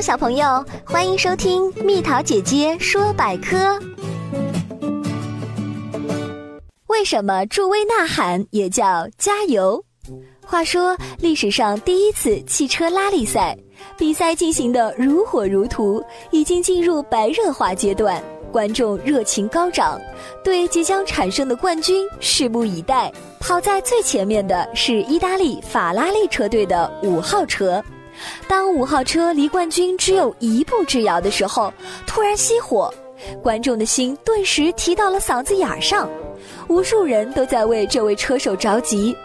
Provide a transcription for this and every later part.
小朋友，欢迎收听蜜桃姐姐说百科。为什么助威呐喊也叫加油？话说历史上第一次汽车拉力赛，比赛进行的如火如荼，已经进入白热化阶段，观众热情高涨，对即将产生的冠军拭目以待。跑在最前面的是意大利法拉利车队的五号车。当五号车离冠军只有一步之遥的时候，突然熄火，观众的心顿时提到了嗓子眼儿上，无数人都在为这位车手着急。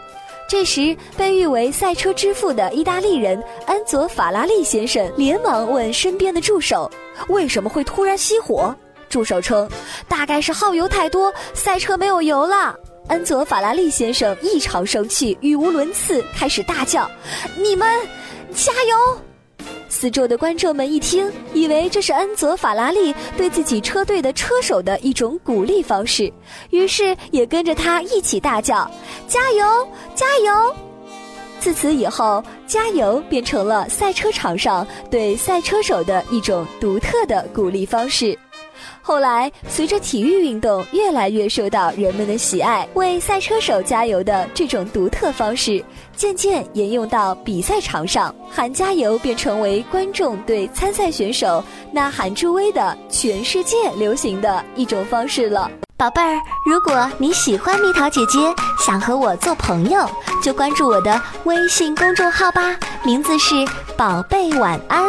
这时，被誉为赛车之父的意大利人安佐·法拉利先生连忙问身边的助手：“为什么会突然熄火？”助手称：“大概是耗油太多，赛车没有油了。”安佐·法拉利先生异常生气，语无伦次，开始大叫：“你们！”加油！四周的观众们一听，以为这是恩佐·法拉利对自己车队的车手的一种鼓励方式，于是也跟着他一起大叫：“加油，加油！”自此以后，“加油”变成了赛车场上对赛车手的一种独特的鼓励方式。后来，随着体育运动越来越受到人们的喜爱，为赛车手加油的这种独特方式，渐渐沿用到比赛场上，喊加油便成为观众对参赛选手呐喊助威的全世界流行的一种方式了。宝贝儿，如果你喜欢蜜桃姐姐，想和我做朋友，就关注我的微信公众号吧，名字是“宝贝晚安”。